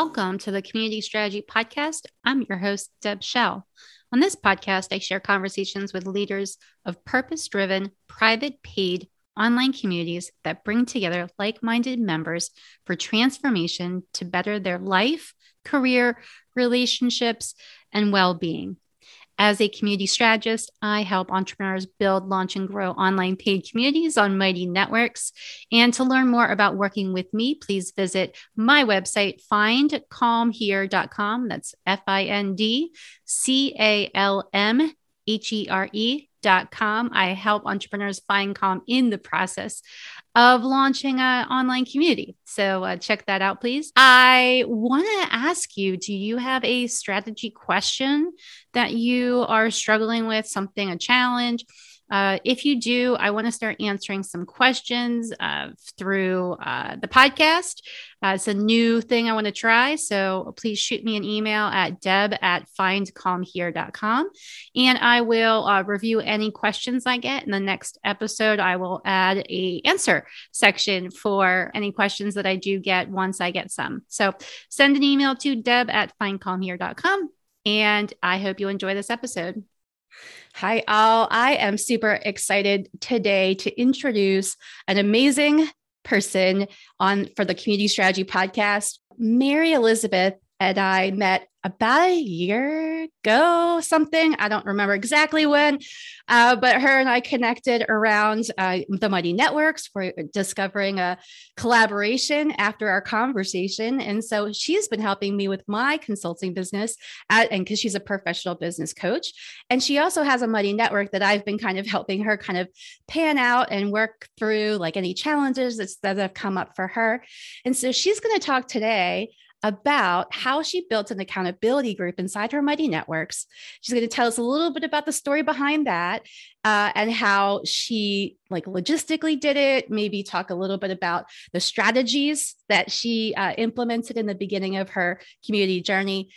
Welcome to the Community Strategy Podcast. I'm your host, Deb Schell. On this podcast, I share conversations with leaders of purpose driven, private paid online communities that bring together like minded members for transformation to better their life, career, relationships, and well being. As a community strategist, I help entrepreneurs build, launch, and grow online paid communities on Mighty Networks. And to learn more about working with me, please visit my website, findcalmhere.com. That's F I N D C A L M H E R E com. I help entrepreneurs find calm in the process of launching an online community. So uh, check that out, please. I want to ask you do you have a strategy question that you are struggling with, something, a challenge? Uh, if you do, I want to start answering some questions uh, through uh, the podcast. Uh, it's a new thing I want to try. So please shoot me an email at deb at findcalmhere.com and I will uh, review any questions I get. In the next episode, I will add a answer section for any questions that I do get once I get some. So send an email to deb at findcalmhere.com and I hope you enjoy this episode. Hi, all. I am super excited today to introduce an amazing person on for the Community Strategy Podcast. Mary Elizabeth and I met about a year ago, something. I don't remember exactly when, uh, but her and I connected around uh, the Mighty Networks for discovering a collaboration after our conversation. And so she's been helping me with my consulting business, at, and because she's a professional business coach. And she also has a Mighty Network that I've been kind of helping her kind of pan out and work through like any challenges that have come up for her. And so she's going to talk today about how she built an accountability group inside her Mighty Networks. She's going to tell us a little bit about the story behind that uh, and how she like logistically did it. Maybe talk a little bit about the strategies that she uh, implemented in the beginning of her community journey.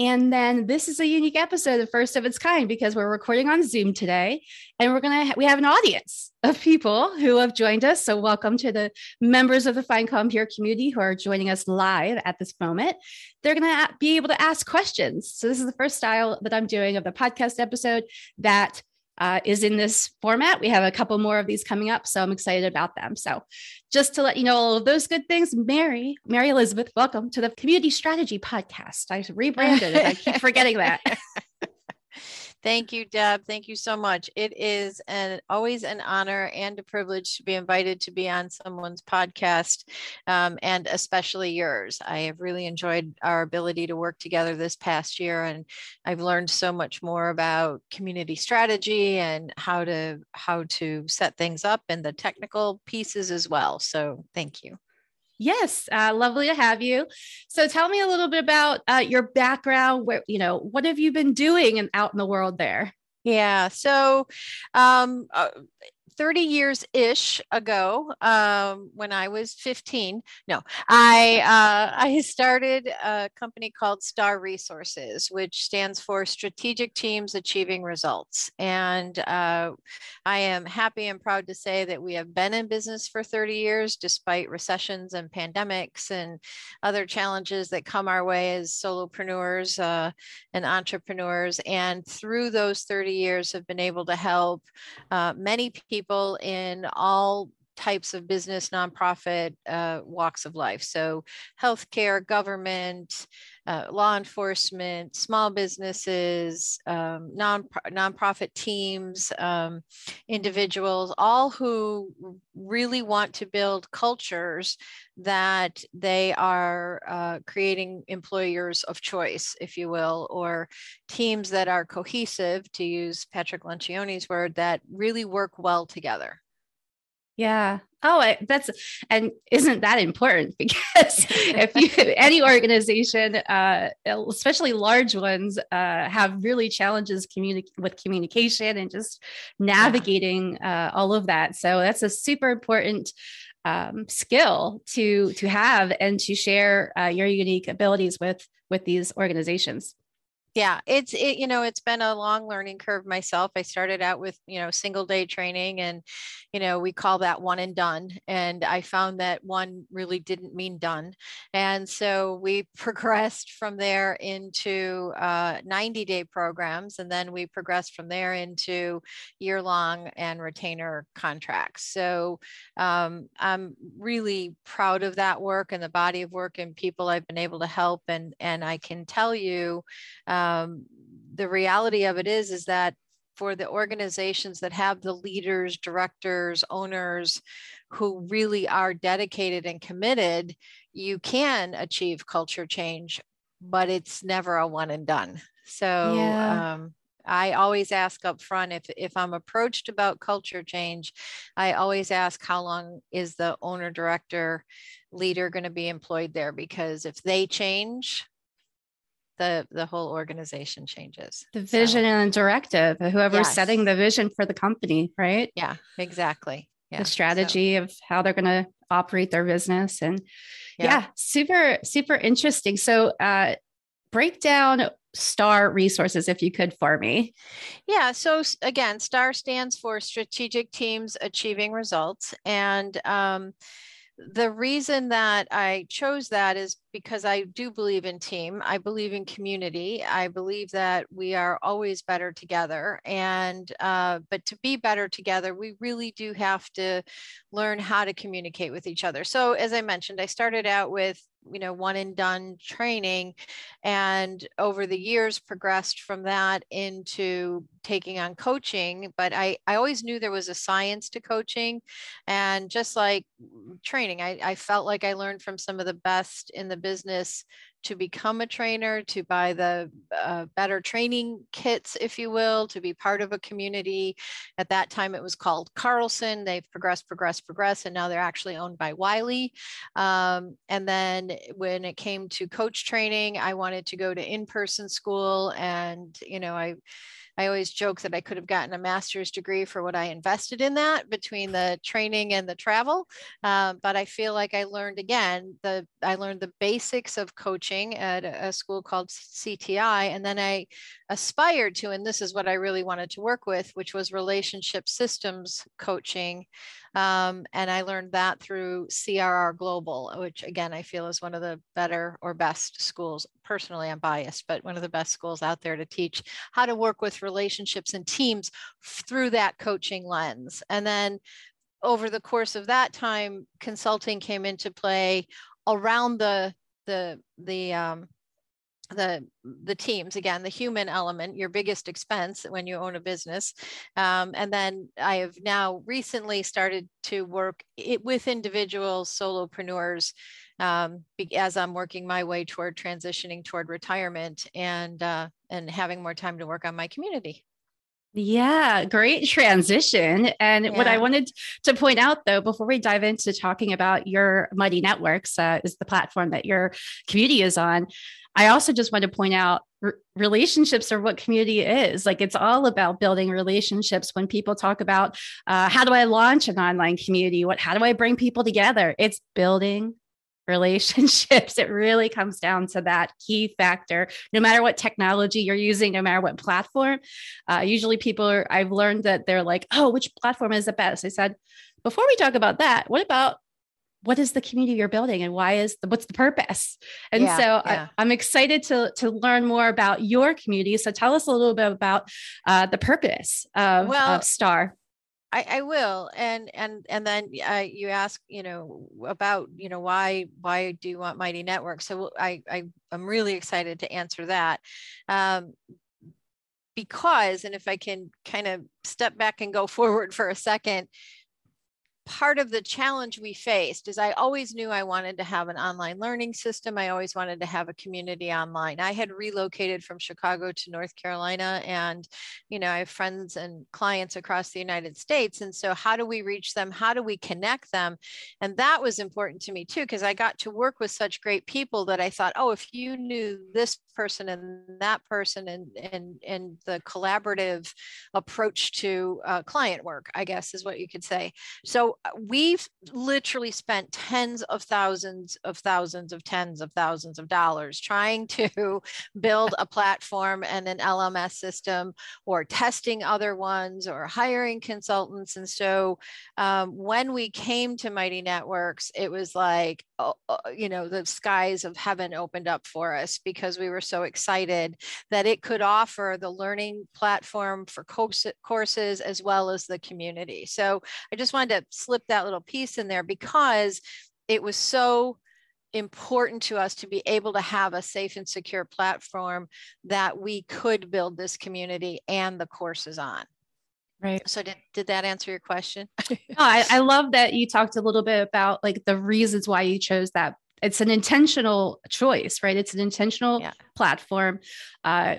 And then this is a unique episode, the first of its kind, because we're recording on Zoom today, and we're gonna we have an audience of people who have joined us. So welcome to the members of the Find Calm Here community who are joining us live at this moment. They're gonna be able to ask questions. So this is the first style that I'm doing of the podcast episode that uh, is in this format. We have a couple more of these coming up, so I'm excited about them. So, just to let you know all of those good things, Mary, Mary Elizabeth, welcome to the Community Strategy Podcast. I rebranded it. I keep forgetting that. Thank you, Deb. Thank you so much. It is an always an honor and a privilege to be invited to be on someone's podcast, um, and especially yours. I have really enjoyed our ability to work together this past year, and I've learned so much more about community strategy and how to how to set things up and the technical pieces as well. So, thank you. Yes, uh, lovely to have you. So tell me a little bit about uh, your background. Where you know what have you been doing and out in the world there? Yeah, so um, uh, 30 years ish ago, um, when I was 15, no, I, uh, I started a company called Star Resources, which stands for Strategic Teams Achieving Results. And uh, I am happy and proud to say that we have been in business for 30 years, despite recessions and pandemics and other challenges that come our way as solopreneurs uh, and entrepreneurs. And through those 30 years, have been able to help uh, many people people in all types of business, nonprofit uh, walks of life. So, healthcare, government, uh, law enforcement, small businesses, um, non nonprofit teams, um, individuals, all who really want to build cultures that they are uh, creating employers of choice, if you will, or teams that are cohesive, to use Patrick Lencioni's word, that really work well together. Yeah. Oh, that's and isn't that important? Because if you any organization, uh, especially large ones, uh, have really challenges communi- with communication and just navigating uh, all of that. So that's a super important um, skill to to have and to share uh, your unique abilities with with these organizations. Yeah it's it you know it's been a long learning curve myself. I started out with you know single day training and you know we call that one and done and i found that one really didn't mean done. And so we progressed from there into uh, 90 day programs and then we progressed from there into year long and retainer contracts. So um, i'm really proud of that work and the body of work and people i've been able to help and and i can tell you um, um, the reality of it is is that for the organizations that have the leaders directors owners who really are dedicated and committed you can achieve culture change but it's never a one and done so yeah. um, I always ask up front if, if I'm approached about culture change, I always ask how long is the owner director leader going to be employed there? Because if they change, the the whole organization changes the vision so, and directive whoever's yes. setting the vision for the company right yeah exactly yeah. the strategy so. of how they're going to operate their business and yeah. yeah. super super interesting so uh break down star resources if you could for me yeah so again star stands for strategic teams achieving results and um the reason that I chose that is because I do believe in team. I believe in community. I believe that we are always better together. And, uh, but to be better together, we really do have to learn how to communicate with each other. So, as I mentioned, I started out with you know one and done training and over the years progressed from that into taking on coaching but i i always knew there was a science to coaching and just like training i, I felt like i learned from some of the best in the business to become a trainer, to buy the uh, better training kits, if you will, to be part of a community. At that time, it was called Carlson. They've progressed, progressed, progressed, and now they're actually owned by Wiley. Um, and then when it came to coach training, I wanted to go to in person school. And, you know, I, I always joke that I could have gotten a master's degree for what I invested in that between the training and the travel. Um, but I feel like I learned again the I learned the basics of coaching at a, a school called CTI, and then I aspired to, and this is what I really wanted to work with, which was relationship systems coaching. Um, and I learned that through CRR Global, which again, I feel is one of the better or best schools. Personally, I'm biased, but one of the best schools out there to teach how to work with relationships and teams through that coaching lens. And then over the course of that time, consulting came into play around the the the um, the the teams again the human element your biggest expense when you own a business. Um, and then i have now recently started to work it, with individuals solopreneurs um, as i'm working my way toward transitioning toward retirement and uh, and having more time to work on my community yeah, great transition. And yeah. what I wanted to point out, though, before we dive into talking about your Mighty Networks, uh, is the platform that your community is on. I also just want to point out relationships are what community is. Like it's all about building relationships. When people talk about uh, how do I launch an online community, what how do I bring people together? It's building relationships. It really comes down to that key factor. No matter what technology you're using, no matter what platform, uh, usually people are. I've learned that they're like, "Oh, which platform is the best?" I said, before we talk about that, what about what is the community you're building and why is the, what's the purpose and yeah, so yeah. I, am excited to to learn more about your community so tell us a little bit about uh, the purpose of, well, of star I, I, will and and and then uh, you ask you know about you know why why do you want mighty network so i, I i'm really excited to answer that um, because and if i can kind of step back and go forward for a second part of the challenge we faced is I always knew I wanted to have an online learning system. I always wanted to have a community online. I had relocated from Chicago to North Carolina and, you know, I have friends and clients across the United States. And so how do we reach them? How do we connect them? And that was important to me too, because I got to work with such great people that I thought, oh, if you knew this person and that person and, and, and the collaborative approach to uh, client work, I guess is what you could say. So we've literally spent tens of thousands of thousands of tens of thousands of dollars trying to build a platform and an LMS system or testing other ones or hiring consultants. And so um, when we came to Mighty Networks, it was like, Uh, uh, you know, the skies of heaven opened up for us because we were so excited that it could offer the learning platform for courses as well as the community. So I just wanted to slip that little piece in there because it was so important to us to be able to have a safe and secure platform that we could build this community and the courses on. Right. So did, did that answer your question? no, I, I love that you talked a little bit about like the reasons why you chose that. It's an intentional choice, right? It's an intentional yeah. platform. Uh,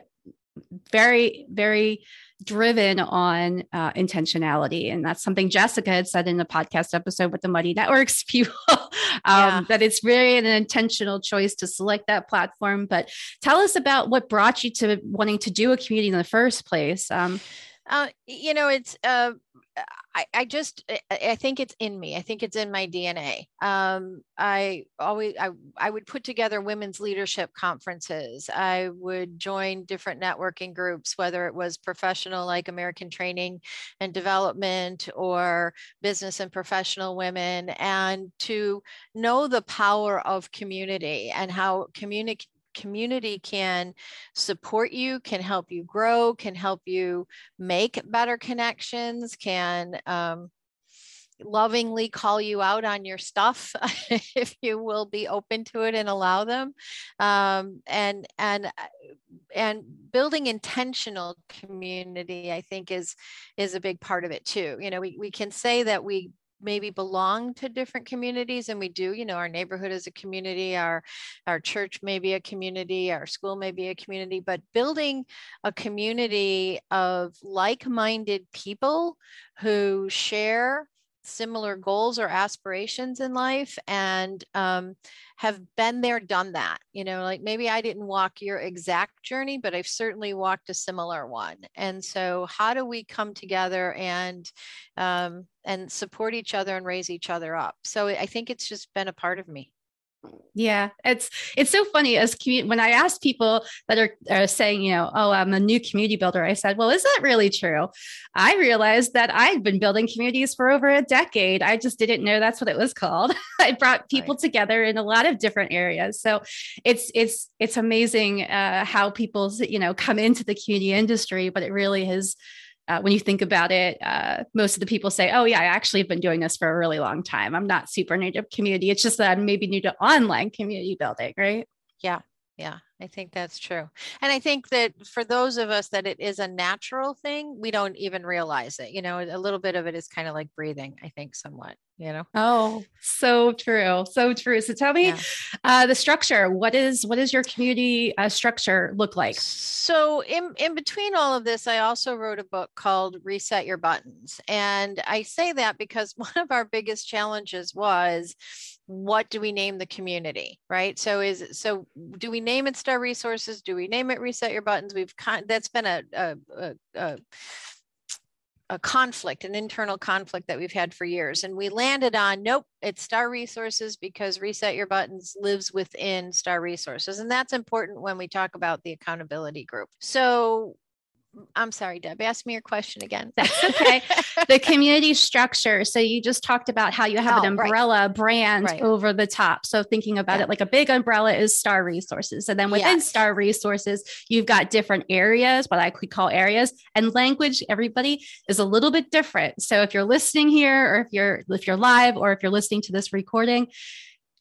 very, very driven on uh, intentionality. And that's something Jessica had said in the podcast episode with the Mighty Networks people um, yeah. that it's very an intentional choice to select that platform. But tell us about what brought you to wanting to do a community in the first place. Um, uh, you know, it's uh, I, I just I think it's in me. I think it's in my DNA. Um, I always I, I would put together women's leadership conferences. I would join different networking groups, whether it was professional like American Training and Development or business and professional women, and to know the power of community and how communicate community can support you, can help you grow, can help you make better connections, can um, lovingly call you out on your stuff if you will be open to it and allow them. Um, and and uh, and building intentional community i think is is a big part of it too. You know we, we can say that we maybe belong to different communities and we do you know our neighborhood is a community our our church may be a community our school may be a community but building a community of like-minded people who share similar goals or aspirations in life and um, have been there, done that. You know, like maybe I didn't walk your exact journey, but I've certainly walked a similar one. And so, how do we come together and um, and support each other and raise each other up? So I think it's just been a part of me. Yeah, it's it's so funny as commu- when I ask people that are, are saying, you know, oh, I'm a new community builder. I said, well, is that really true? I realized that I've been building communities for over a decade. I just didn't know that's what it was called. I brought people right. together in a lot of different areas. So it's it's it's amazing uh, how people you know come into the community industry, but it really has uh, when you think about it, uh, most of the people say, "Oh, yeah, I actually have been doing this for a really long time. I'm not super new to community. It's just that I'm maybe new to online community building, right?" Yeah, yeah, I think that's true. And I think that for those of us that it is a natural thing, we don't even realize it. You know, a little bit of it is kind of like breathing. I think somewhat you know oh so true so true so tell me yeah. uh, the structure what is what is your community uh, structure look like so in, in between all of this i also wrote a book called reset your buttons and i say that because one of our biggest challenges was what do we name the community right so is so do we name it star resources do we name it reset your buttons we've that's been a, a, a, a a conflict, an internal conflict that we've had for years. And we landed on nope, it's Star Resources because Reset Your Buttons lives within Star Resources. And that's important when we talk about the accountability group. So I'm sorry, Deb. Ask me your question again. That's okay. the community structure. So you just talked about how you have oh, an umbrella right. brand right. over the top. So thinking about yeah. it like a big umbrella is Star Resources. And then within yes. Star Resources, you've got different areas, what I could call areas, and language. Everybody is a little bit different. So if you're listening here, or if you're if you're live, or if you're listening to this recording,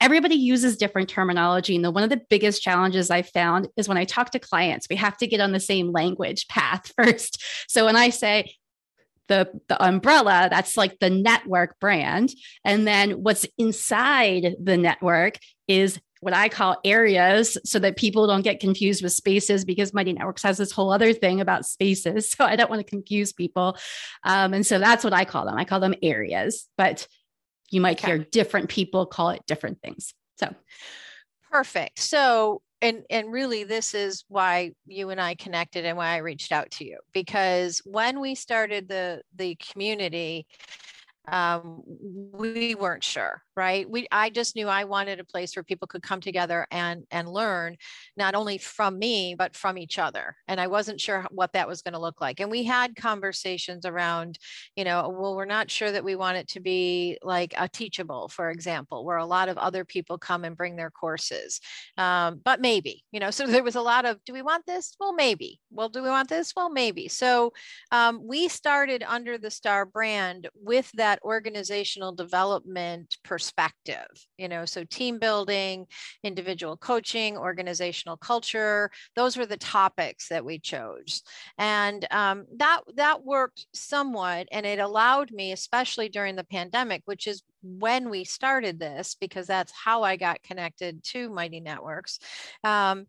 everybody uses different terminology. And the, one of the biggest challenges I found is when I talk to clients, we have to get on the same language path first. So when I say, the, the umbrella that's like the network brand and then what's inside the network is what I call areas so that people don't get confused with spaces because Mighty Networks has this whole other thing about spaces. So I don't want to confuse people. Um, and so that's what I call them. I call them areas. But you might okay. hear different people call it different things. So perfect. So and and really this is why you and I connected and why I reached out to you because when we started the the community um, we weren't sure right? We i just knew i wanted a place where people could come together and and learn not only from me but from each other. And i wasn't sure what that was going to look like. And we had conversations around you know well we're not sure that we want it to be like a teachable for example where a lot of other people come and bring their courses. Um, but maybe you know so there was a lot of do we want this? Well maybe. Well do we want this? Well maybe. So um, we started under the star brand with that organizational development perspective you know so team building individual coaching organizational culture those were the topics that we chose. And um, that that worked somewhat and it allowed me especially during the pandemic which is when we started this because that's how i got connected to mighty networks um,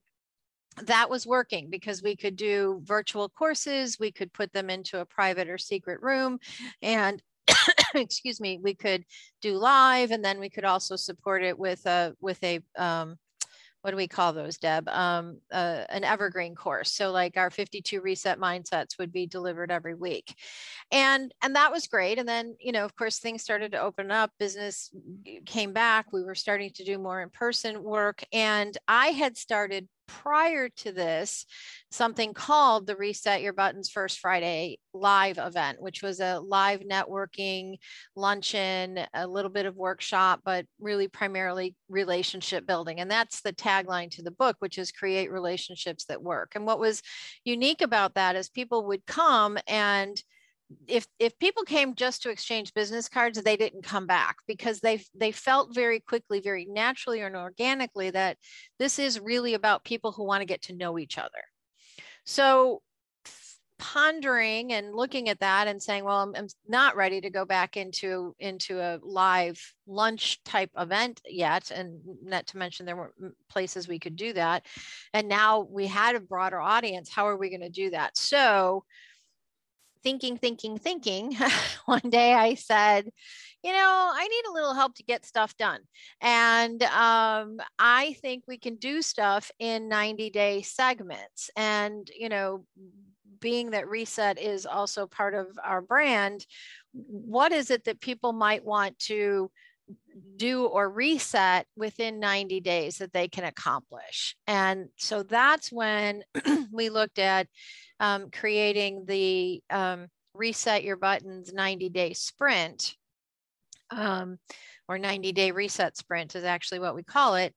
that was working because we could do virtual courses we could put them into a private or secret room and excuse me, we could do live, and then we could also support it with a with a um, what do we call those, Deb? Um, uh, an evergreen course. So like our 52 reset mindsets would be delivered every week, and and that was great. And then you know, of course, things started to open up. Business came back. We were starting to do more in person work, and I had started prior to this something called the Reset Your Buttons First Friday live event, which was a live networking luncheon, a little bit of workshop, but really primarily relationship building. And that's the tagline to the book, which is create relationships that work. And what was unique about that is people would come and if if people came just to exchange business cards they didn't come back because they they felt very quickly very naturally and organically that this is really about people who want to get to know each other. So pondering and looking at that and saying well I'm, I'm, not ready to go back into into a live lunch type event yet and not to mention there were mm, places we could do that. And now we had a broader audience how are we going to do that? So thinking, thinking, thinking, one day I said, you know, I need a little help to get stuff done. And um, I think we can do stuff in 90 day segments. And, you know, being that reset is also part of our brand, what is it that people might want to do or reset within 90 days that they can accomplish. And so that's when we looked at um, creating the um, reset your buttons 90 day sprint um, or 90 day reset sprint is actually what we call it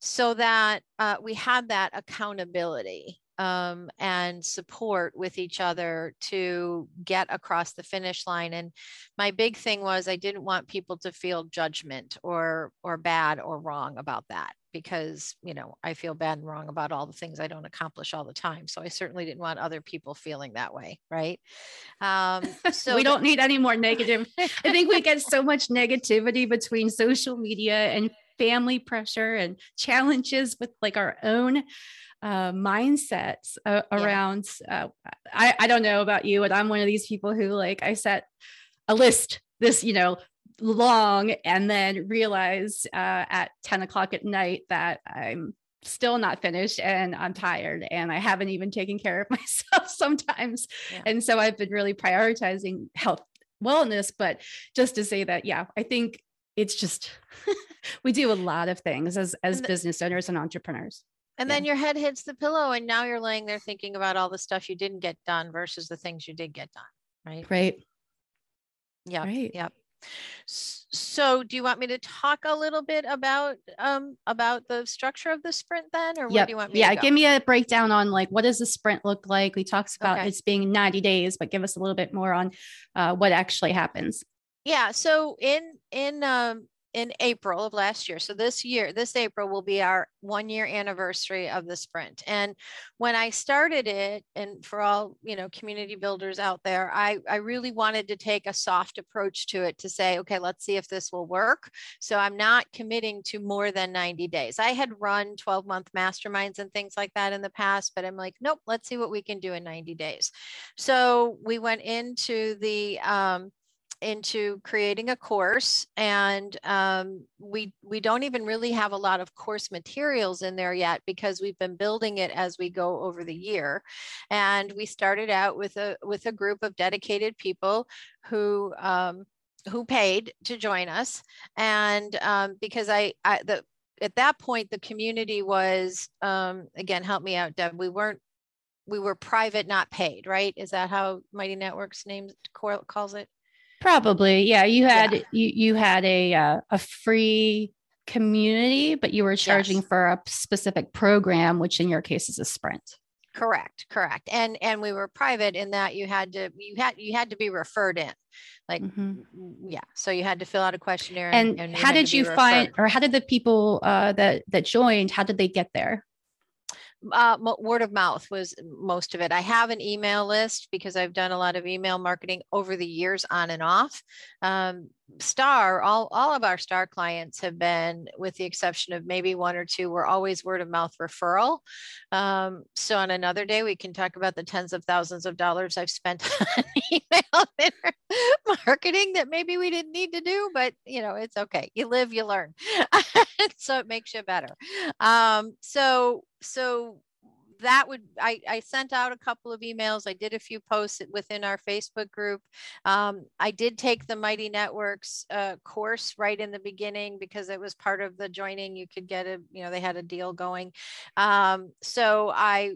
so that uh, we had that accountability um, and support with each other to get across the finish line. And my big thing was I didn't want people to feel judgment or or bad or wrong about that because you know I feel bad and wrong about all the things I don't accomplish all the time. So I certainly didn't want other people feeling that way, right? Um, so we don't need any more negative. I think we get so much negativity between social media and family pressure and challenges with like our own uh, mindsets uh, around uh, I, I don't know about you but i'm one of these people who like i set a list this you know long and then realize uh, at 10 o'clock at night that i'm still not finished and i'm tired and i haven't even taken care of myself sometimes yeah. and so i've been really prioritizing health wellness but just to say that yeah i think it's just we do a lot of things as as business owners and entrepreneurs. And then your head hits the pillow and now you're laying there thinking about all the stuff you didn't get done versus the things you did get done right? Right. Yeah right. yep. So do you want me to talk a little bit about um about the structure of the sprint then or yep. do you want me yeah give me a breakdown on like what does the sprint look like? We talked about okay. it's being 90 days but give us a little bit more on uh, what actually happens. Yeah so in in um in April of last year. So this year, this April will be our one year anniversary of the sprint. And when I started it, and for all you know, community builders out there, I, I really wanted to take a soft approach to it to say, okay, let's see if this will work. So I'm not committing to more than 90 days. I had run 12 month masterminds and things like that in the past, but I'm like, nope, let's see what we can do in 90 days. So we went into the um, into creating a course and um, we we don't even really have a lot of course materials in there yet because we've been building it as we go over the year and we started out with a with a group of dedicated people who um, who paid to join us, and um, because I, I the at that point the community was um, again help me out, Deb. We weren't we were private, not paid, right? Is that how Mighty Networks names calls it? Probably, yeah. You had yeah. you you had a uh, a free community, but you were charging yes. for a specific program, which in your case is a sprint. Correct, correct. And and we were private in that you had to you had you had to be referred in. Like mm-hmm. yeah, so you had to fill out a questionnaire. And, and, and how did you find or how did the people uh, that that joined, how did they get there? Uh, word of mouth was most of it. I have an email list because I've done a lot of email marketing over the years on and off. Um, star all all of our star clients have been with the exception of maybe one or two we're always word of mouth referral. Um, so on another day we can talk about the tens of thousands of dollars i've spent on email marketing that maybe we didn't need to do but you know it's okay. You live you learn. So it makes you better. Um, so so that would I, I sent out a couple of emails i did a few posts within our facebook group. Um, i did take the mighty networks uh, course right in the beginning because it was part of the joining you could get a you know they had a deal going. Um, so i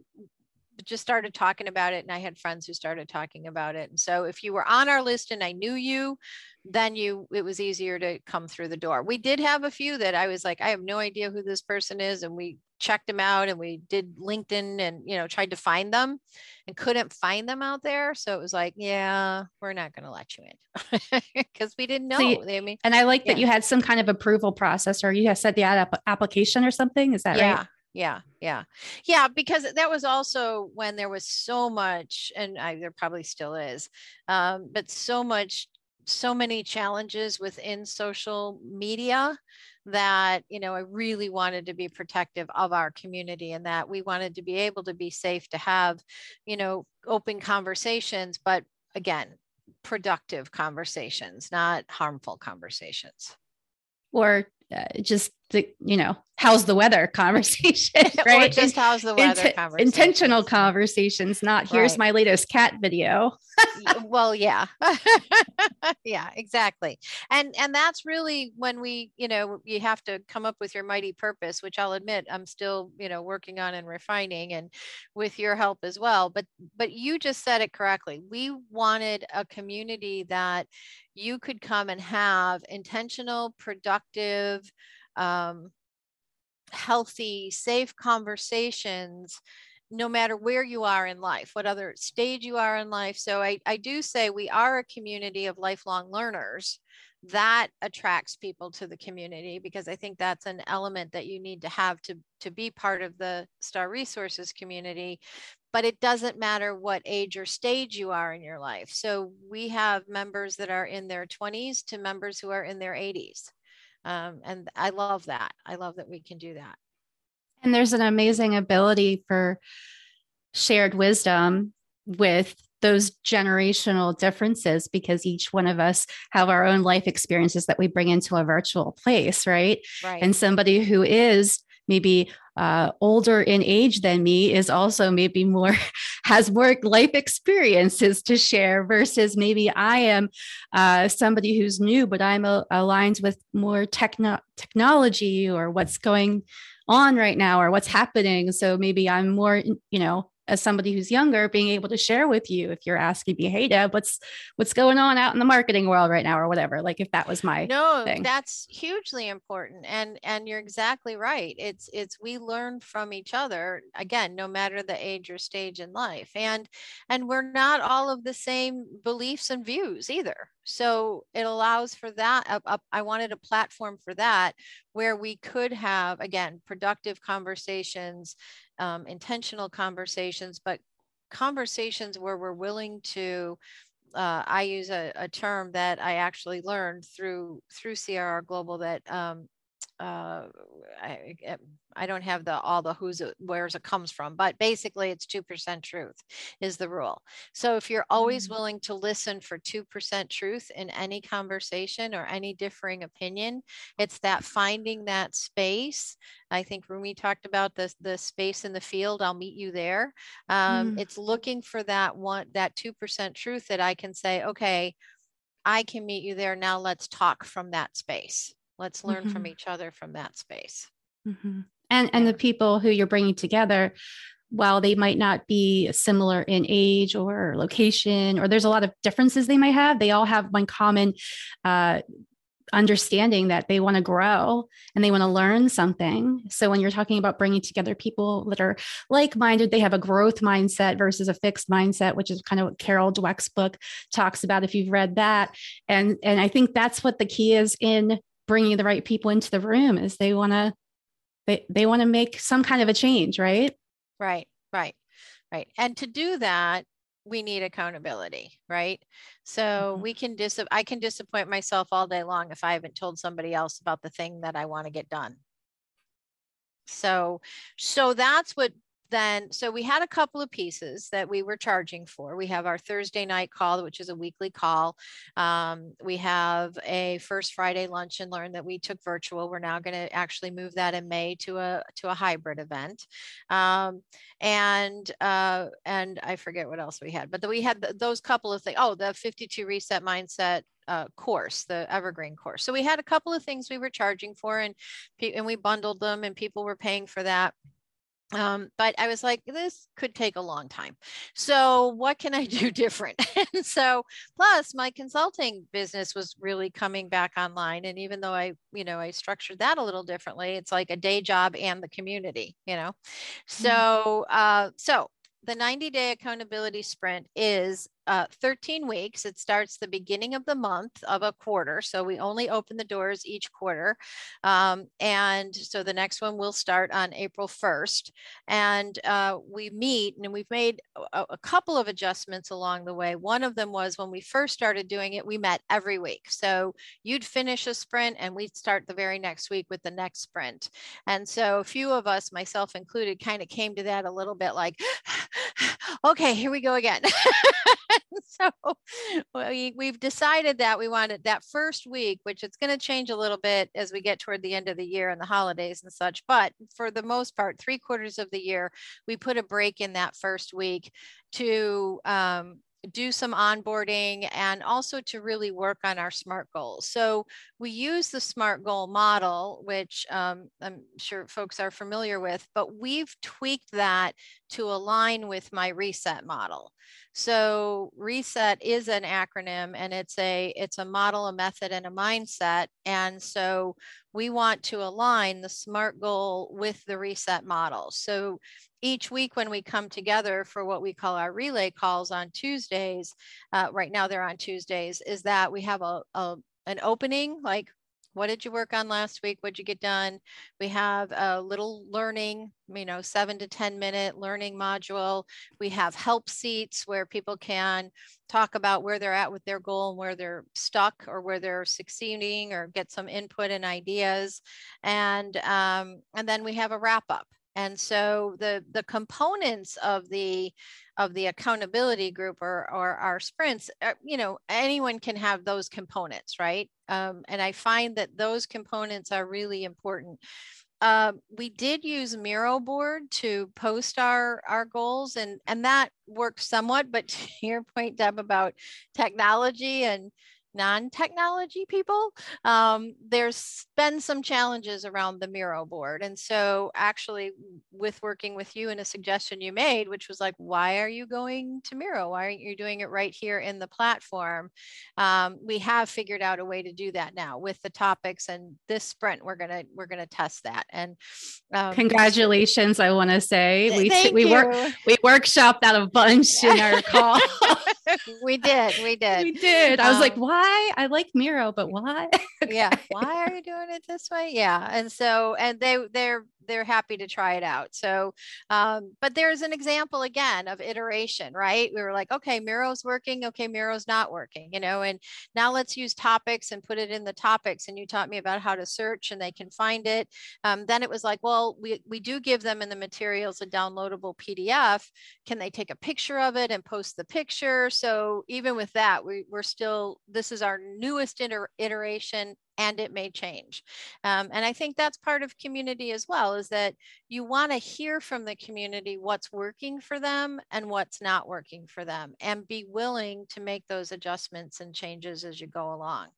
just started talking about it and i had friends who started talking about it. And so if you were on our list and i knew you then you it was easier to come through the door. We did have a few that i was like i have no idea who this person is and we checked them out and we did linkedin and you know tried to find them and couldn't find them out there so it was like yeah we're not going to let you in because we didn't know so you, I mean, and i like yeah. that you had some kind of approval process or you had said the ad application or something is that yeah. right yeah yeah yeah because that was also when there was so much and I, there probably still is um, but so much so many challenges within social media that you know i really wanted to be protective of our community and that we wanted to be able to be safe to have you know open conversations but again productive conversations not harmful conversations. Or uh, just the you know how's the weather conversation right? or just how's the weather Int- conversation. intentional conversations not here's right. my latest cat video. Well yeah. Yeah exactly. And and that's really when we you know you have to come up with your mighty purpose which i'll admit i'm still you know working on and refining and with your help as well. But but you just said it correctly. We wanted a community that you could come and have intentional productive um, healthy, safe conversations no matter where you are in life, what other stage you are in life. So I, I do say we are a community of lifelong learners that attracts people to the community because I think that's an element that you need to have to, to be part of the Star Resources community. But it doesn't matter what age or stage you are in your life. So we have members that are in their 20s to members who are in their 80s. Um, and I love that. I love that we can do that. And there's an amazing ability for shared wisdom with those generational differences because each one of us have our own life experiences that we bring into a virtual place, right? Right. And somebody who is maybe uh, older in age than me is also maybe more has more life experiences to share versus maybe I am uh, somebody who's new, but I'm a, aligned with more techno- technology or what's going on right now or what's happening. So maybe I'm more, you know, as somebody who's younger being able to share with you if you're asking me hey deb what's what's going on out in the marketing world right now or whatever like if that was my no thing. that's hugely important and and you're exactly right it's it's we learn from each other again no matter the age or stage in life and and we're not all of the same beliefs and views either so it allows for that i wanted a platform for that where we could have again productive conversations um, intentional conversations, but conversations where we're willing to uh, I use a, a, term that I actually learned through through CRR Global that um, uh, I, I don't have the all the who's it, where's it comes from, but basically it's 2% truth is the rule. So if you're always mm-hmm. willing to listen for 2% truth in any conversation or any differing opinion, it's that finding that space. I think Rumi talked about the, the space in the field. I'll meet you there. Um, mm. It's looking for that one, that 2% truth that I can say, okay, I can meet you there. Now let's talk from that space. Let's learn Mhm. from each other from that space. Mhm. And and the people who you're bringing together, while they might not be similar in age or location, or there's a lot of differences they might have, they all have one common uh, understanding that they want to grow and they want to learn something. So when you're talking about bringing together people that are like-minded, they have a growth mindset versus a fixed mindset, which is kind of what Carol Dweck's book talks about. If you've read that, and and I think that's what the key is in bringing the right people into the room is they want to they, they want to make some kind of a change right Right, right, right. And to do that, we need accountability, right? So Mhm. we can dis I can disappoint myself all day long if I haven't told somebody else about the thing that I want to get done. So so that's what then so we had a couple of pieces that we were charging for. We have our Thursday night call, which is a weekly call. Um, we have a first Friday lunch and learn that we took virtual. We're now going to actually move that in May to a to a hybrid event. Um, and uh, and I forget what else we had, but we had th- those couple of things. Oh, the 52 reset mindset uh, course, the evergreen course. So we had a couple of things we were charging for, and and we bundled them, and people were paying for that. Um, but I was like, this could take a long time. So what can I do different? and so plus my consulting business was really coming back online. And even though I, you know, I structured that a little differently, it's like a day job and the community, you know. So uh, so the 90 day accountability sprint is uh, 13 weeks. It starts the beginning of the month of a quarter. So we only open the doors each quarter. Um, and so the next one will start on April 1st. And uh, we meet, and we've made a, a couple of adjustments along the way. One of them was when we first started doing it, we met every week. So you'd finish a sprint and we'd start the very next week with the next sprint. And so a few of us, myself included, kind of came to that a little bit like, okay, here we go again. so we, we've decided that we wanted that first week, which it's going to change a little bit as we get toward the end of the year and the holidays and such. But for the most part, three quarters of the year, we put a break in that first week to um, do some onboarding and also to really work on our SMART goals. So we use the SMART goal model, which um, I'm sure folks are familiar with, but we've tweaked that to align with my reset model. So reset is an acronym and it's a it's a model, a method and a mindset. And so we want to align the SMART goal with the reset model. So each week when we come together for what we call our relay calls on Tuesdays, uh, right now they're on Tuesdays, is that we have a, a an opening like what did you work on last week? What'd you get done? We have a little learning you know seven to ten minute learning module. We have help seats where people can talk about where they're at with their goal and where they're stuck or where they're succeeding or get some input and ideas. And um, and then we have a wrap up and so the the components of the of the accountability group or or our sprints uh, you know anyone can have those components right? Um, and i find that those components are really important. Uh, we did use Miro board to post our our goals and and that worked somewhat but to your point deb about technology and non-technology people um, there's been some challenges around the miro board and so actually with working with you and a suggestion you made which was like why are you going to miro? Why aren't you doing it right here in the platform? Um, we have figured out a way to do that now with the topics and this sprint we're gonna we're gonna test that and um, congratulations i want to say we t- we work we workshopped that a bunch in our call. We did we did. We did. I was um, like why i like miro but why? Yeah why are you doing it this way? Yeah and so and they they're they're happy to try it out. So um, but there's an example again of iteration right? We were like okay miro's working okay miro's not working you know and now let's use topics and put it in the topics and you taught me about how to search and they can find it. Um, then it was like well we, we do give them in the materials a downloadable pdf can they take a picture of it and post the picture? So even with that we, we're still this is our newest iter- iteration and it may change. Um, and I think that's part of community as well is that you want to hear from the community what's working for them and what's not working for them and be willing to make those adjustments and changes as you go along.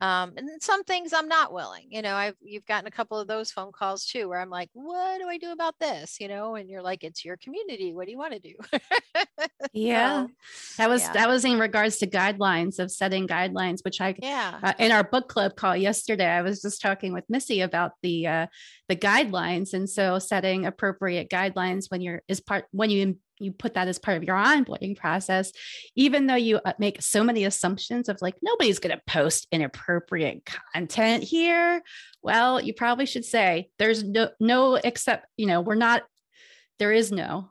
Um, and some things I'm not willing, you know, I've, you've gotten a couple of those phone calls too, where I'm like, what do I do about this? You know, and you're like, it's your community. What do you want to do? yeah. So, that was, yeah. that was in regards to guidelines of setting guidelines, which I, yeah, uh, in our book club call yesterday, I was just talking with Missy about the, uh, the guidelines. And so setting appropriate guidelines when you're is part, when you you put that as part of your onboarding process, even though you uh, make so many assumptions of like, nobody's going to post inappropriate content here. Well, you probably should say there's no, no, except, you know, we're not, there is no,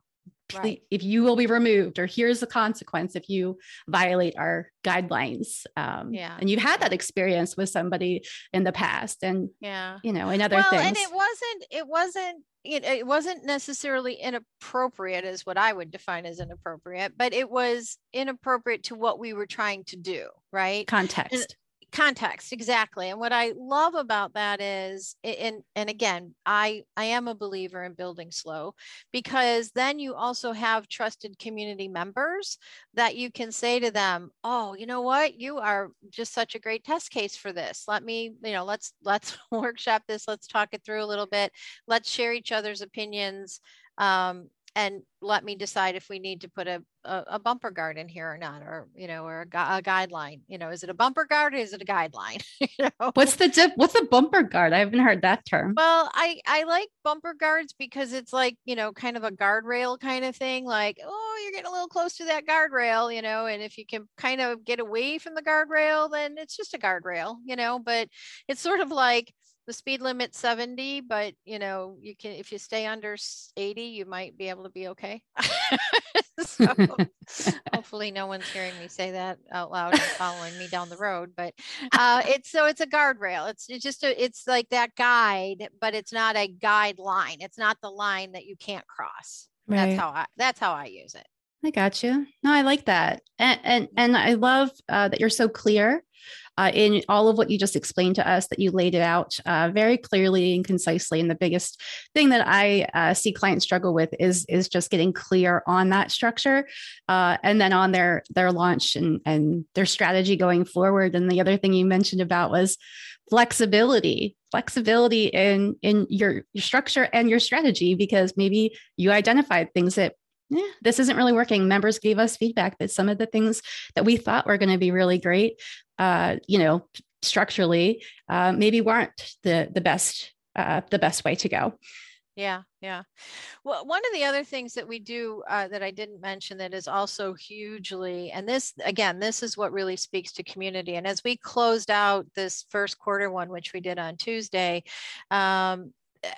right. if you will be removed or here's the consequence if you violate our guidelines um, yeah. and you've had that experience with somebody in the past and yeah. you know and other well, things. and it wasn't it wasn't it, it wasn't necessarily inappropriate as what i would define as inappropriate but it was inappropriate to what we were trying to do right? Context. and, context exactly and what i love about that is and and again i i am a believer in building slow because then you also have trusted community members that you can say to them oh you know what? You are just such a great test case for this. Let me you know let's let's workshop this. Let's talk it through a little bit. Let's share each other's opinions. Um, and let me decide if we need to put a, a, a, bumper guard in here or not or you know or a, a, guideline you know is it a bumper guard or is it a guideline you know? what's the dip what's a bumper guard i haven't heard that term well i i like bumper guards because it's like you know kind of a guardrail kind of thing like oh you're getting a little close to that guardrail you know and if you can kind of get away from the guardrail then it's just a guardrail you know but it's sort of like the speed limit 70 but you know you can if you stay under 80 you might be able to be okay. So hopefully no one's hearing me say that out loud and following me down the road but uh, it's so it's a guardrail. It's, it's just a, it's like that guide but it's not a guideline. It's not the line that you can't cross. Right. that's how i that's how i use it I got you. No, I like that, and and, and I love uh, that you're so clear uh, in all of what you just explained to us, that you laid it out uh, very clearly and concisely. And the biggest thing that I uh, see clients struggle with is is just getting clear on that structure, uh, and then on their their launch and and their strategy going forward. And the other thing you mentioned about was flexibility flexibility in in your, your structure and your strategy because maybe you identified things that yeah, this isn't really working. Members gave us feedback that some of the things that we thought were going to be really great uh, you know, structurally, uh, maybe weren't the the best uh, the best way to go. Yeah, yeah. Well, one of the other things that we do uh, that I didn't mention that is also hugely, and this again, this is what really speaks to community. And as we closed out this first quarter one, which we did on Tuesday, um,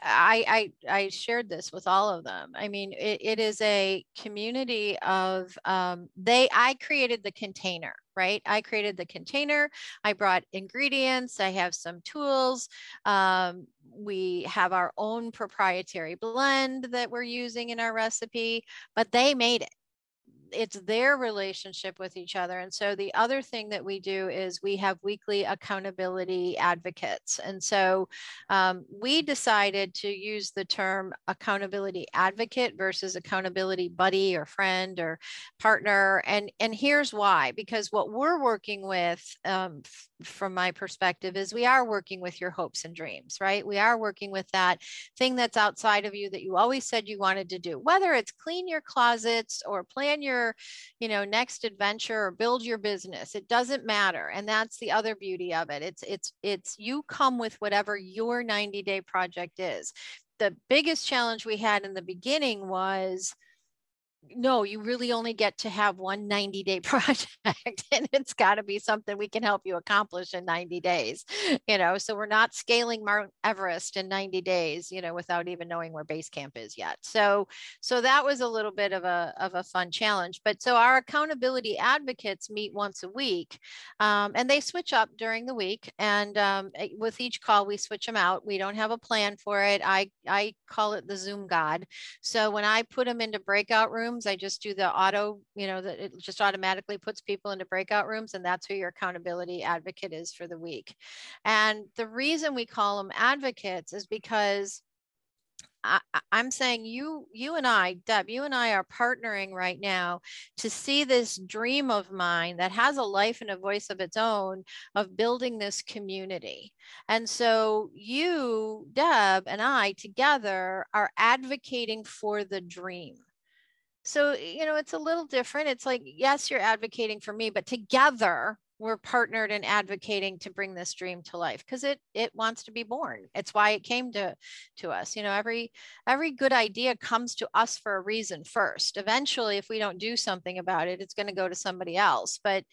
I, I, I shared this with all of them. I mean, it, it is a community of um, they. I created the container, right? I created the container. I brought ingredients. I have some tools. Um, we have our own proprietary blend that we're using in our recipe, but they made it it's their relationship with each other. And so the other thing that we do is we have weekly accountability advocates. And so um, we decided to use the term accountability advocate versus accountability buddy or friend or partner. And, and here's why because what we're working with um, from my perspective is we are working with your hopes and dreams, right? We are working with that thing that's outside of you that you always said you wanted to do, whether it's clean your closets or plan your your you know next adventure or build your business. It doesn't matter. And that's the other beauty of it. It's it's it's you come with whatever your 90 day project is. The biggest challenge we had in the beginning was no, you really only get to have one 90 day project and it's got to be something we can help you accomplish in 90 days. You know, so we're not scaling Mount Everest in 90 days, you know, without even knowing where base camp is yet. So, so that was a little bit of a, of a fun challenge. But so our accountability advocates meet once a week um, and they switch up during the week. And um, eh, with each call, we switch them out. We don't have a plan for it. I, I call it the Zoom God. So when I put them into breakout rooms, rooms. I just do the auto, you know, that it just automatically puts people into breakout rooms, and that's who your accountability advocate is for the week. And the reason we call them advocates is because I, am saying you, you and I, Deb, you and I are partnering right now to see this dream of mine that has a life and a voice of its own of building this community. And so you, Deb, and I together are advocating for the dream. So, you know, it's a little different. It's like, yes, you're advocating for me, but together we're partnered in advocating to bring this dream to life because it it wants to be born. It's why it came to to us. You know every every good idea comes to us for a reason first. Eventually if we don't do something about it it's going to go to somebody else. But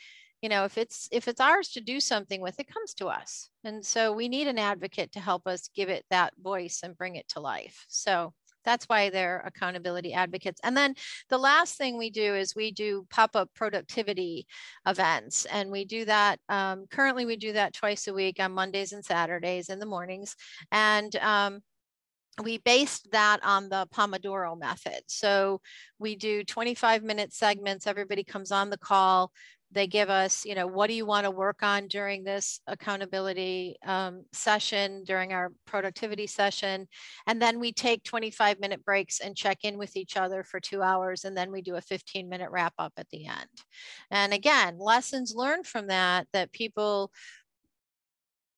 you know if it's if it's ours to do something with it comes to us. And so we need an advocate to help us give it that voice and bring it to life. So that's why they're accountability advocates. And then the last thing we do is we do pop up productivity events. And we do that um, currently, we do that twice a week on Mondays and Saturdays in the mornings. And um, we based that on the Pomodoro method. So we do 25 minute segments. Everybody comes on the call they give us, you know, what do you want to work on during this accountability um, session, during our productivity session. And then we take 25 minute breaks and check in with each other for two hours. And then we do a 15 minute wrap up at the end. And again, lessons learned from that, that people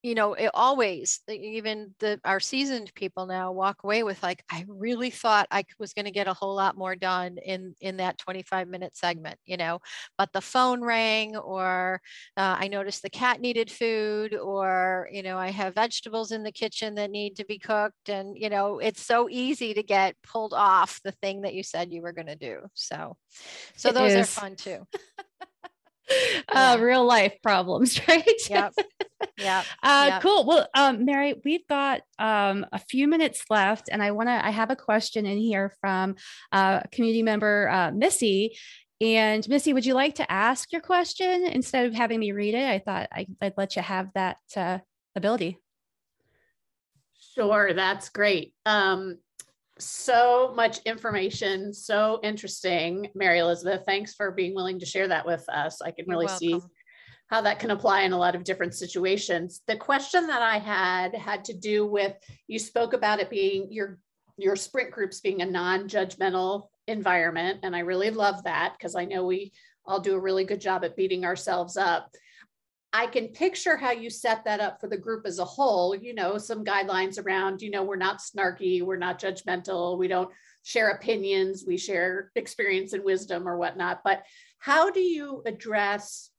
you know it always even the our seasoned people now walk away with like i really thought i was going to get a whole lot more done in in that 25 minute segment you know but the phone rang or uh, i noticed the cat needed food or you know i have vegetables in the kitchen that need to be cooked and you know it's so easy to get pulled off the thing that you said you were going to do so so it those is. are fun too uh, real life problems, right? Yep. Yeah. uh, yep. Cool. Well, um, Mary, we've got um, a few minutes left, and I want to. I have a question in here from uh, community member uh, Missy. And Missy, would you like to ask your question instead of having me read it? I thought I, would let you have that uh, ability. Sure, that's great. Um, so much information, so interesting. Mary Elizabeth, thanks for being willing to share that with us. I can really see how that can apply in a lot of different situations. The question that I had had to do with you spoke about it being your your sprint groups being a non-judgmental environment and I really love that because I know we all do a really good job at beating ourselves up. I can picture how you set that up for the group as a whole, you know, some guidelines around, you know, we're not snarky, we're not judgmental, we don't share opinions, we share experience and wisdom or whatnot. But how do you address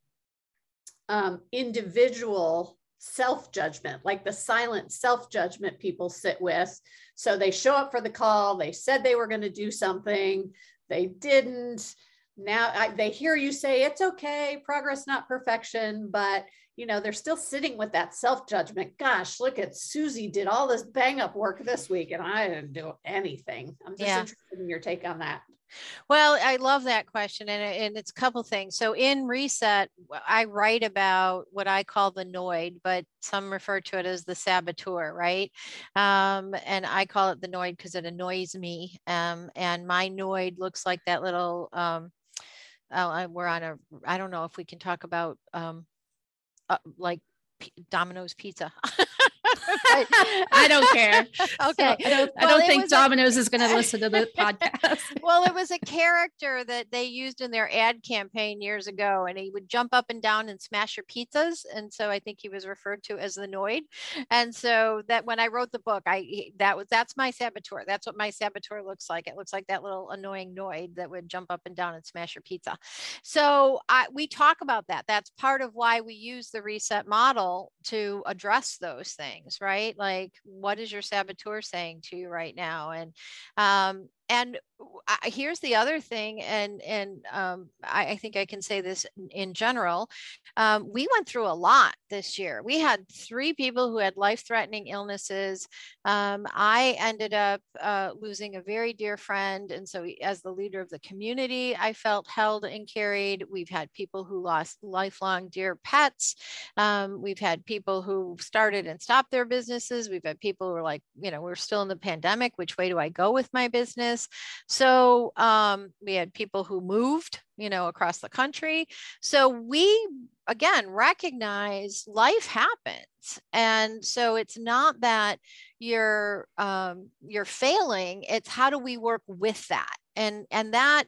um, individual self judgment, like the silent self judgment people sit with? So they show up for the call, they said they were going to do something, they didn't now I, they hear you say it's okay progress not perfection but you know they're still sitting with that self-judgment. Gosh look at susie did all this bang up work this week and i didn't do anything. I'm just yeah. interested in your take on that. Well i love that question and, and it's a couple things. So in reset i write about what i call the noid but some refer to it as the saboteur right? Um, and i call it the noid because it annoys me um, and my noid looks like that little um, we're on a i don't know if we can talk about um uh, like domino's pizza I don't care. Okay. So I don't, well, I don't think Domino's a, is going to listen to the podcast. well, it was a character that they used in their ad campaign years ago, and he would jump up and down and smash your pizzas. And so I think he was referred to as the Noid. And so that when I wrote the book, I that was that's my saboteur. That's what my saboteur looks like. It looks like that little annoying Noid that would jump up and down and smash your pizza. So I, we talk about that. That's part of why we use the reset model to address those things, right? Like, what is your saboteur saying to you right now? And um, and here's the other thing, and and um, I, I, think I can say this in general. Um, we went through a lot this year. We had three people who had life-threatening illnesses. Um, I ended up uh, losing a very dear friend, and so as the leader of the community, I felt held and carried. We've had people who lost lifelong dear pets. Um, we've had people who started and stopped their businesses. We've had people who are like, you know, we're still in the pandemic. Which way do I go with my business? So um, we had people who moved, you know, across the country. So we again recognize life happens, and so it's not that you're um, you're failing. It's how do we work with that, and and that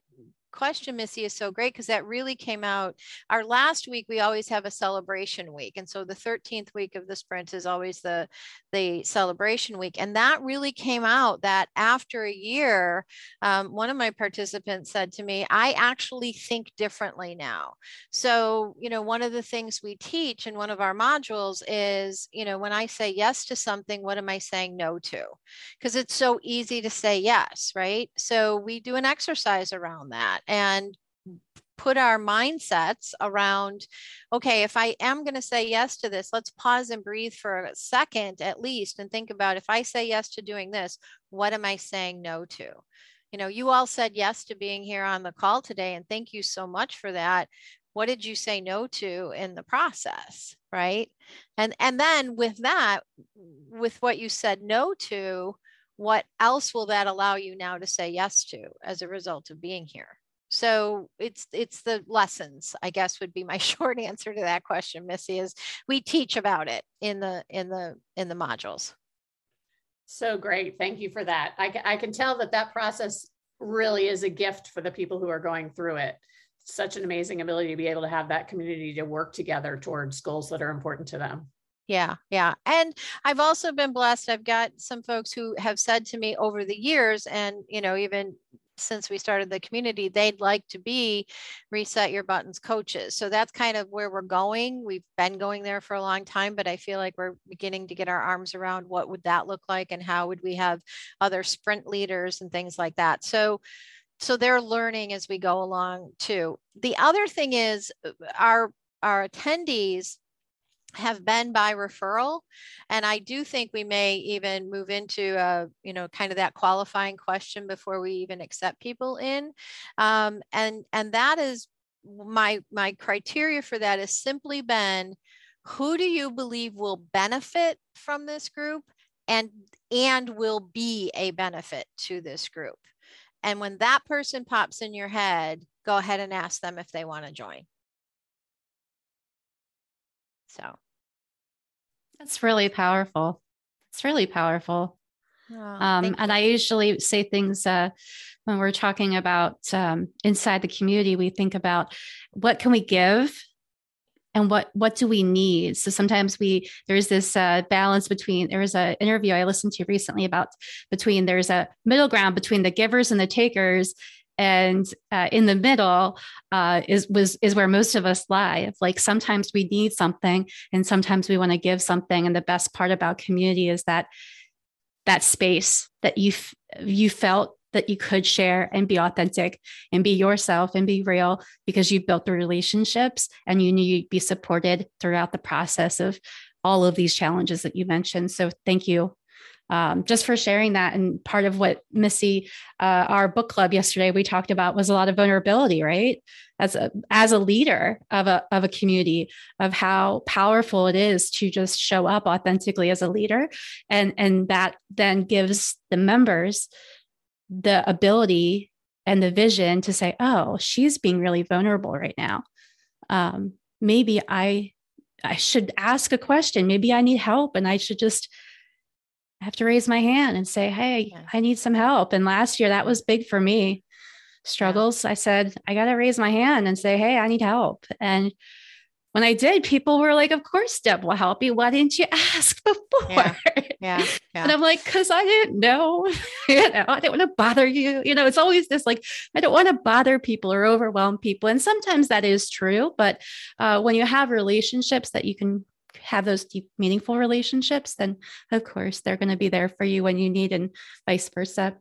question, Missy, is so great because that really came out. Our last week, we always have a celebration week. And so the 13th week of the sprint is always the, the celebration week. And that really came out that after a year, um, one of my participants said to me, I actually think differently now. So, you know, one of the things we teach in one of our modules is, you know, when I say yes to something, what am I saying no to? Because it's so easy to say yes, right? So we do an exercise around that and put our mindsets around okay if i am going to say yes to this let's pause and breathe for a second at least and think about if i say yes to doing this what am i saying no to? You know you all said yes to being here on the call today and thank you so much for that. What did you say no to in the process right? And and then with that with what you said no to what else will that allow you now to say yes to as a result of being here so it's it's the lessons i guess would be my short answer to that question missy is we teach about it in the in the in the modules. So great. Thank you for that. I, I can tell that that process really is a gift for the people who are going through it. Such an amazing ability to be able to have that community to work together towards goals that are important to them. Yeah, yeah. And I've also been blessed. I've got some folks who have said to me over the years, and, you know, even since we started the community, they'd like to be reset your buttons coaches. So that's kind of where we're going. We've been going there for a long time, but I feel like we're beginning to get our arms around what would that look like and how would we have other sprint leaders and things like that. So so they're learning as we go along too. The other thing is uh, our our attendees have been by referral and i do think we may even move into a you know kind of that qualifying question before we even accept people in. Um, and and that is my my criteria for that has simply been who do you believe will benefit from this group and and will be a benefit to this group? And when that person pops in your head go ahead and ask them if they want to join. So that's really powerful. It's really powerful. Um, and I usually say things uh, when we're talking about um, inside the community. We think about what can we give, and what what do we need. So sometimes we there's this uh, balance between. There was an interview I listened to recently about between there's a middle ground between the givers and the takers, and uh, in the middle uh, is was is where most of us lie. Like sometimes we need something, and sometimes we want to give something. And the best part about community is that that space that you f- you felt that you could share and be authentic and be yourself and be real because you built the relationships and you knew you'd be supported throughout the process of all of these challenges that you mentioned. So thank you um, just for sharing that. And part of what Missy, uh, our book club yesterday, we talked about was a lot of vulnerability, right? As a as a leader of a of a community, of how powerful it is to just show up authentically as a leader, and and that then gives the members the ability and the vision to say, oh, she's being really vulnerable right now. Um, maybe I I should ask a question. Maybe I need help, and I should just I have to raise my hand and say, Hey, yeah. I need some help. And last year that was big for me. Struggles. Yeah. I said, I got to raise my hand and say, Hey, I need help. And when I did, people were like, Of course, Deb will help you. Why didn't you ask before? Yeah. yeah, yeah. And I'm like, Because I didn't know. you know, I didn't want to bother you. You know, it's always this like, I don't want to bother people or overwhelm people. And sometimes that is true. But uh, when you have relationships that you can have those deep, meaningful relationships, then of course they're going to be there for you when you need, and vice versa.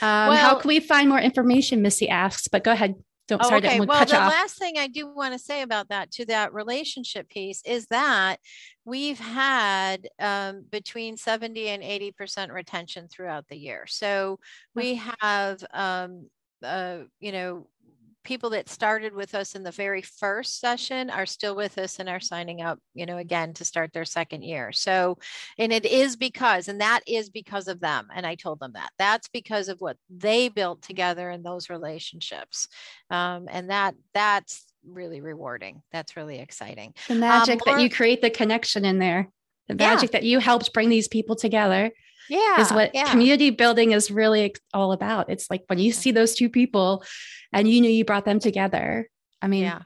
Um, well, how can we find more information? Missy asks, but go ahead. Don't, oh, sorry, okay. well, the last thing I do want to say about that to that relationship piece is that we've had um, between 70 and 80% retention throughout the year. So we have, um, uh, you know, people that started with us in the very first session are still with us and are signing up, you know, again to start their second year. So, and it is because, and that is because of them. And I told them that that's because of what they built together in those relationships. Um, and that that's really rewarding. That's really exciting. The magic um, more, that you create the connection in there, the magic yeah. that you helped bring these people together yeah is what yeah. community building is really all about. It's like when you see those two people and you knew you brought them together. I mean yeah.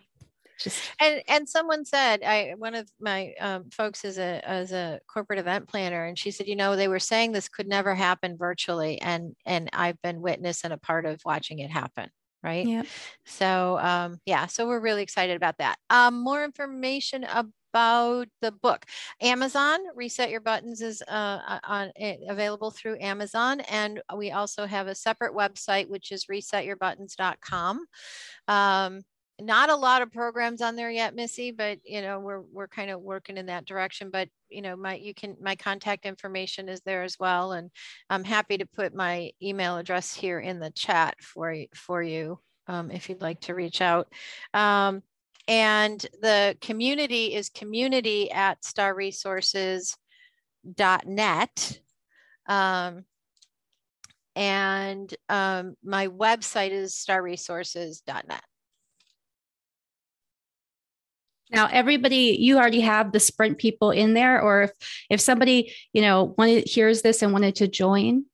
just and and someone said i one of my um, folks is a as a corporate event planner and she said you know they were saying this could never happen virtually and and i've been witness and a part of watching it happen. Right? Yeah so um yeah so we're really excited about that. Um more information about about the book. Amazon, Reset Your Buttons is uh, on, eh, available through Amazon. And we also have a separate website, which is resetyourbuttons.com. Um, not a lot of programs on there yet missy but you know we're we're kind of working in that direction but you know my you can my contact information is there as well and i'm happy to put my email address here in the chat for for you um, if you'd like to reach out um, and the community is community at starresources.net. Um, and um, my website is starresources.net. Now, everybody, you already have the sprint people in there, or if if somebody you know wanted hears this and wanted to join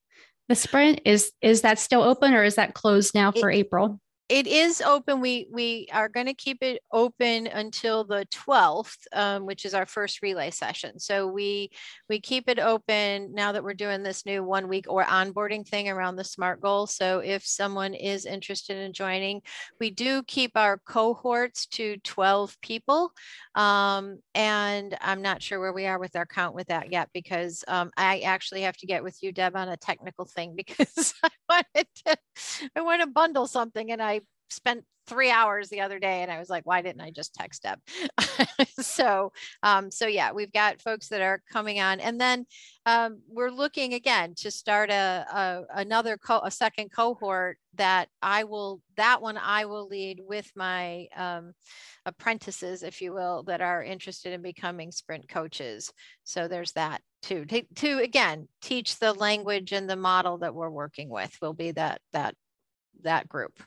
the sprint, is is that still open or is that closed now for it, April? It is open. We we are going to keep it open until the 12th, um, which is our first relay session. So we we keep it open now that we're doing this new one week or onboarding thing around the SMART goal. So if someone is interested in joining, we do keep our cohorts to 12 people. Um, and I'm not sure where we are with our count with that yet because um, I actually have to get with you, Deb, on a technical thing because I wanted to I want to bundle something and I spent three hours the other day and I was like, why didn't I just text up? so, um, so yeah, we've got folks that are coming on and then um, we're looking again to start a, a another, co- a second cohort that I will, that one I will lead with my um, apprentices, if you will, that are interested in becoming sprint coaches. So there's that to, to again, teach the language and the model that we're working with will be that, that, that group.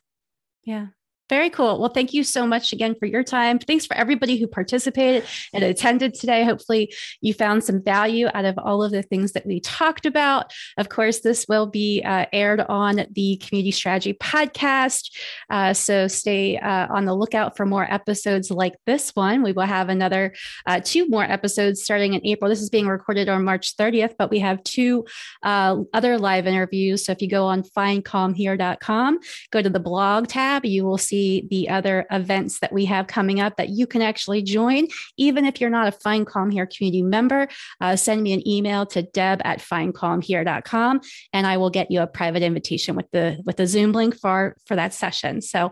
Yeah. Very cool. Well, thank you so much again for your time. Thanks for everybody who participated and attended today. Hopefully, you found some value out of all of the things that we talked about. Of course, this will be uh, aired on the Community Strategy podcast. Uh, so stay uh, on the lookout for more episodes like this one. We will have another uh, two more episodes starting in April. This is being recorded on March 30th, but we have two uh, other live interviews. So if you go on findcalmhere.com, go to the blog tab, you will see the other events that we have coming up that you can actually join. Even if you're not a Find Calm Here community member, uh, send me an email to deb at findcalmhere.com and I will get you a private invitation with the with the Zoom link for, for that session. So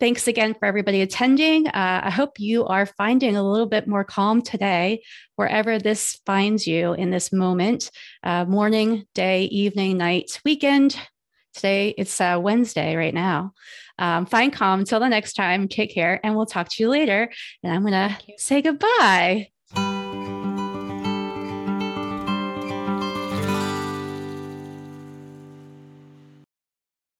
thanks again for everybody attending. Uh, I hope you are finding a little bit more calm today, wherever this finds you in this moment uh, morning, day, evening, night, weekend. Today, it's uh, Wednesday right now. Um, find calm until the next time. Take care, and we'll talk to you later. And I'm going to say goodbye.